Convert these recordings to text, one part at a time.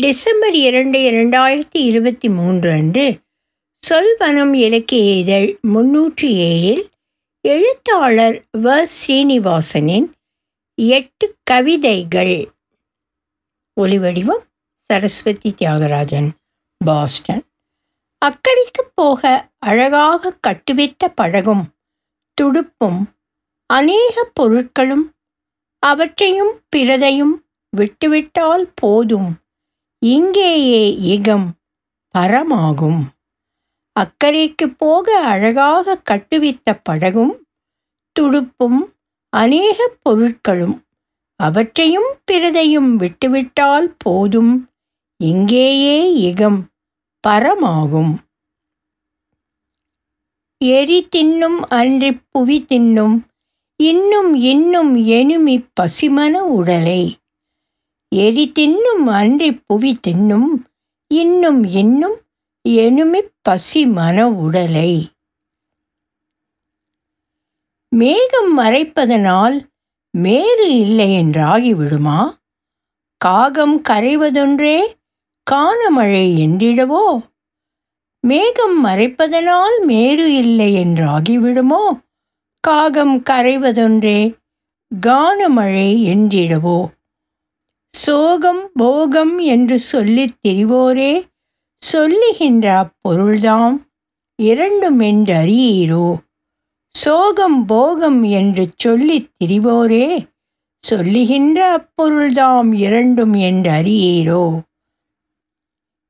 December இரண்டு இரண்டாயிரத்தி இருபத்தி மூன்று அன்று சொல்வனம் இலக்கிய இதழ் முன்னூற்றி ஏழில் எழுத்தாளர் வ. ஸ்ரீனிவாசனின் எட்டு கவிதைகள். ஒலிவடிவம் சரஸ்வதி தியாகராஜன் பாஸ்டன். அக்கறைக்கு போக அழகாக கட்டுவித்த பழகும் துடுப்பும் அநேக பொருட்களும் அவற்றையும் பிறதையும் விட்டுவிட்டால் போதும். இங்கேயே இகம் பரமாகும். அக்கறைக்கு போக அழகாக கட்டுவித்த படகும் துடுப்பும் அநேக பொருட்களும் அவற்றையும் பிறதையும் விட்டுவிட்டால் போதும். இங்கேயே இகம் பரமாகும். எரி தின்னும் அன்றி புவி தின்னும் இன்னும் இன்னும் எனுமி பசிமன உடலை. எரி தின்னும் அன்றி புவி தின்னும் இன்னும் இன்னும் எனுமிப் பசி மன உடலை. மேகம் மறைப்பதனால் மேறு இல்லை என்றாகிவிடுமா? காகம் கரைவதொன்றே காணமழை என்றிடவோ? மேகம் மறைப்பதனால் மேறு இல்லை என்றாகிவிடுமோ? காகம் கரைவதொன்றே கானமழை என்றிடவோ? சோகம் போகம் என்று சொல்லித் திரிவோரே? சொல்லுகின்ற அப்பொருள்தாம். இரண்டும் என்று அறியீரோ சோகம் போகம் என்று சொல்லித் திரிவோரே? சொல்லுகின்ற அப்பொருள்தாம் இரண்டும் என்று அறியீரோ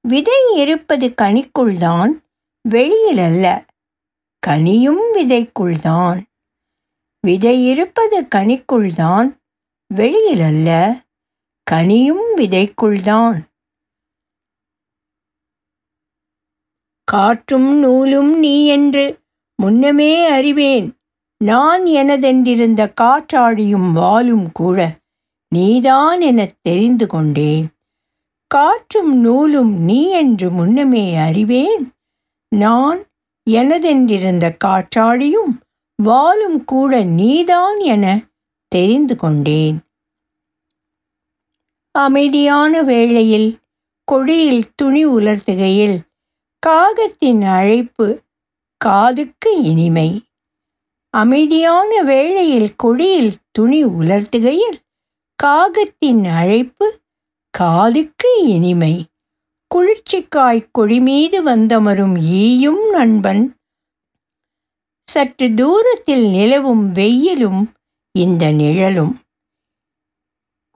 விதை இருப்பது கனிக்குள்தான் வெளியில் அல்ல கனியும் விதைக்குள்தான். விதை இருப்பது கனிக்குள்தான் வெளியில் அல்ல கனியும் விதைக்குள்தான் காற்றும் நூலும் நீ என்று முன்னமே அறிவேன். நான் எனதென்றிருந்த காற்றாடியும் வாலும் கூட நீதான் எனத் தெரிந்து கொண்டேன். காற்றும் நூலும் நீ என்று முன்னமே அறிவேன். நான் எனதென்றிருந்த காற்றாடியும் வாலும் கூட நீதான் என தெரிந்து கொண்டேன். அமைதியான வேளையில் கொடியில் துணி உலர்த்துகையில் காகத்தின் அழைப்பு காதுக்கு இனிமை. அமைதியான வேளையில் கொடியில் துணி உலர்த்துகையில் காகத்தின் அழைப்பு காதுக்கு இனிமை. குளிர்ச்சிக்காய் கொடி மீது வந்தமரும் ஈயும் நண்பன். சற்று தூரத்தில் நிலவும் வெயிலும் இந்த நிழலும்.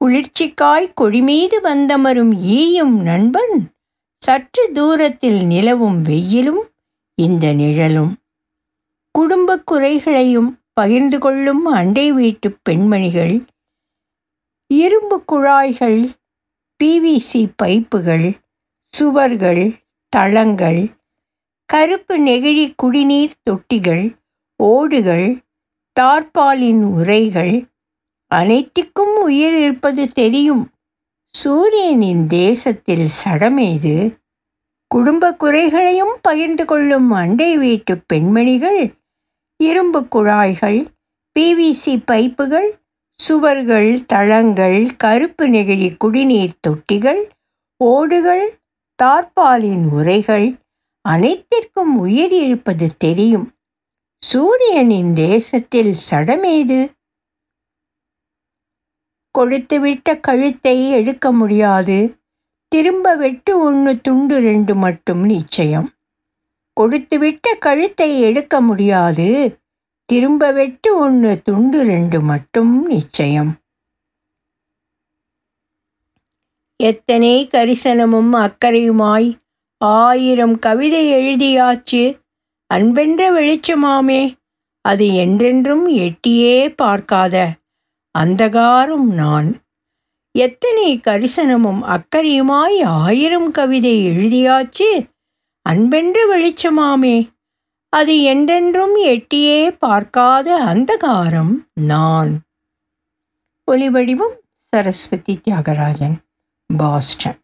குளிர்ச்சிக்காய் கொடிமீது வந்தமரும் ஈயும் நண்பன் சற்று தூரத்தில் நிலவும் வெயிலும் இந்த நிழலும். குடும்ப குறைகளையும் பகிர்ந்து கொள்ளும் அண்டை வீட்டு பெண்மணிகள் இரும்பு குழாய்கள் பிவிசி பைப்புகள் சுவர்கள் தளங்கள் கருப்பு நெகிழி குடிநீர் தொட்டிகள் ஓடுகள் தார்பாலின் உரைகள் அனைத்திற்கும் உயிர் இருப்பது தெரியும். சூரியனின் தேசத்தில் சடமேது குடும்ப குறைகளையும் பகிர்ந்து கொள்ளும் அண்டை வீட்டு பெண்மணிகள் இரும்பு குழாய்கள் பிவிசி பைப்புகள் சுவர்கள் தளங்கள் கருப்பு நெகிழி குடிநீர் தொட்டிகள் ஓடுகள் தார்பாலின் உரைகள் அனைத்திற்கும் உயிர் இருப்பது தெரியும். சூரியனின் தேசத்தில் சடமேது? கொடுத்துவிட்ட கழுத்தை எடுக்க முடியாது. திரும்ப வெட்டு ஒன்று துண்டு ரெண்டு மட்டும் நிச்சயம். கொடுத்துவிட்ட கழுத்தை எடுக்க முடியாது. திரும்ப வெட்டு ஒன்று துண்டு ரெண்டு மட்டும் நிச்சயம். எத்தனை கரிசனமும் அக்கறையுமாய். ஆயிரம் கவிதை எழுதியாச்சு. அன்பென்ற வெளிச்சமாமே. அது என்றென்றும் எட்டியே பார்க்காத. அந்தகாரம் நான். எத்தனை கரிசனமும் அக்கறையுமாய் ஆயிரம் கவிதை எழுதியாச்சு. அன்பென்று வெளிச்சமாமே. அது என்றென்றும் எட்டியே பார்க்காத அந்தகாரம் நான். ஒலிவடிவம் சரஸ்வதி தியாகராஜன் பாஸ்டன்.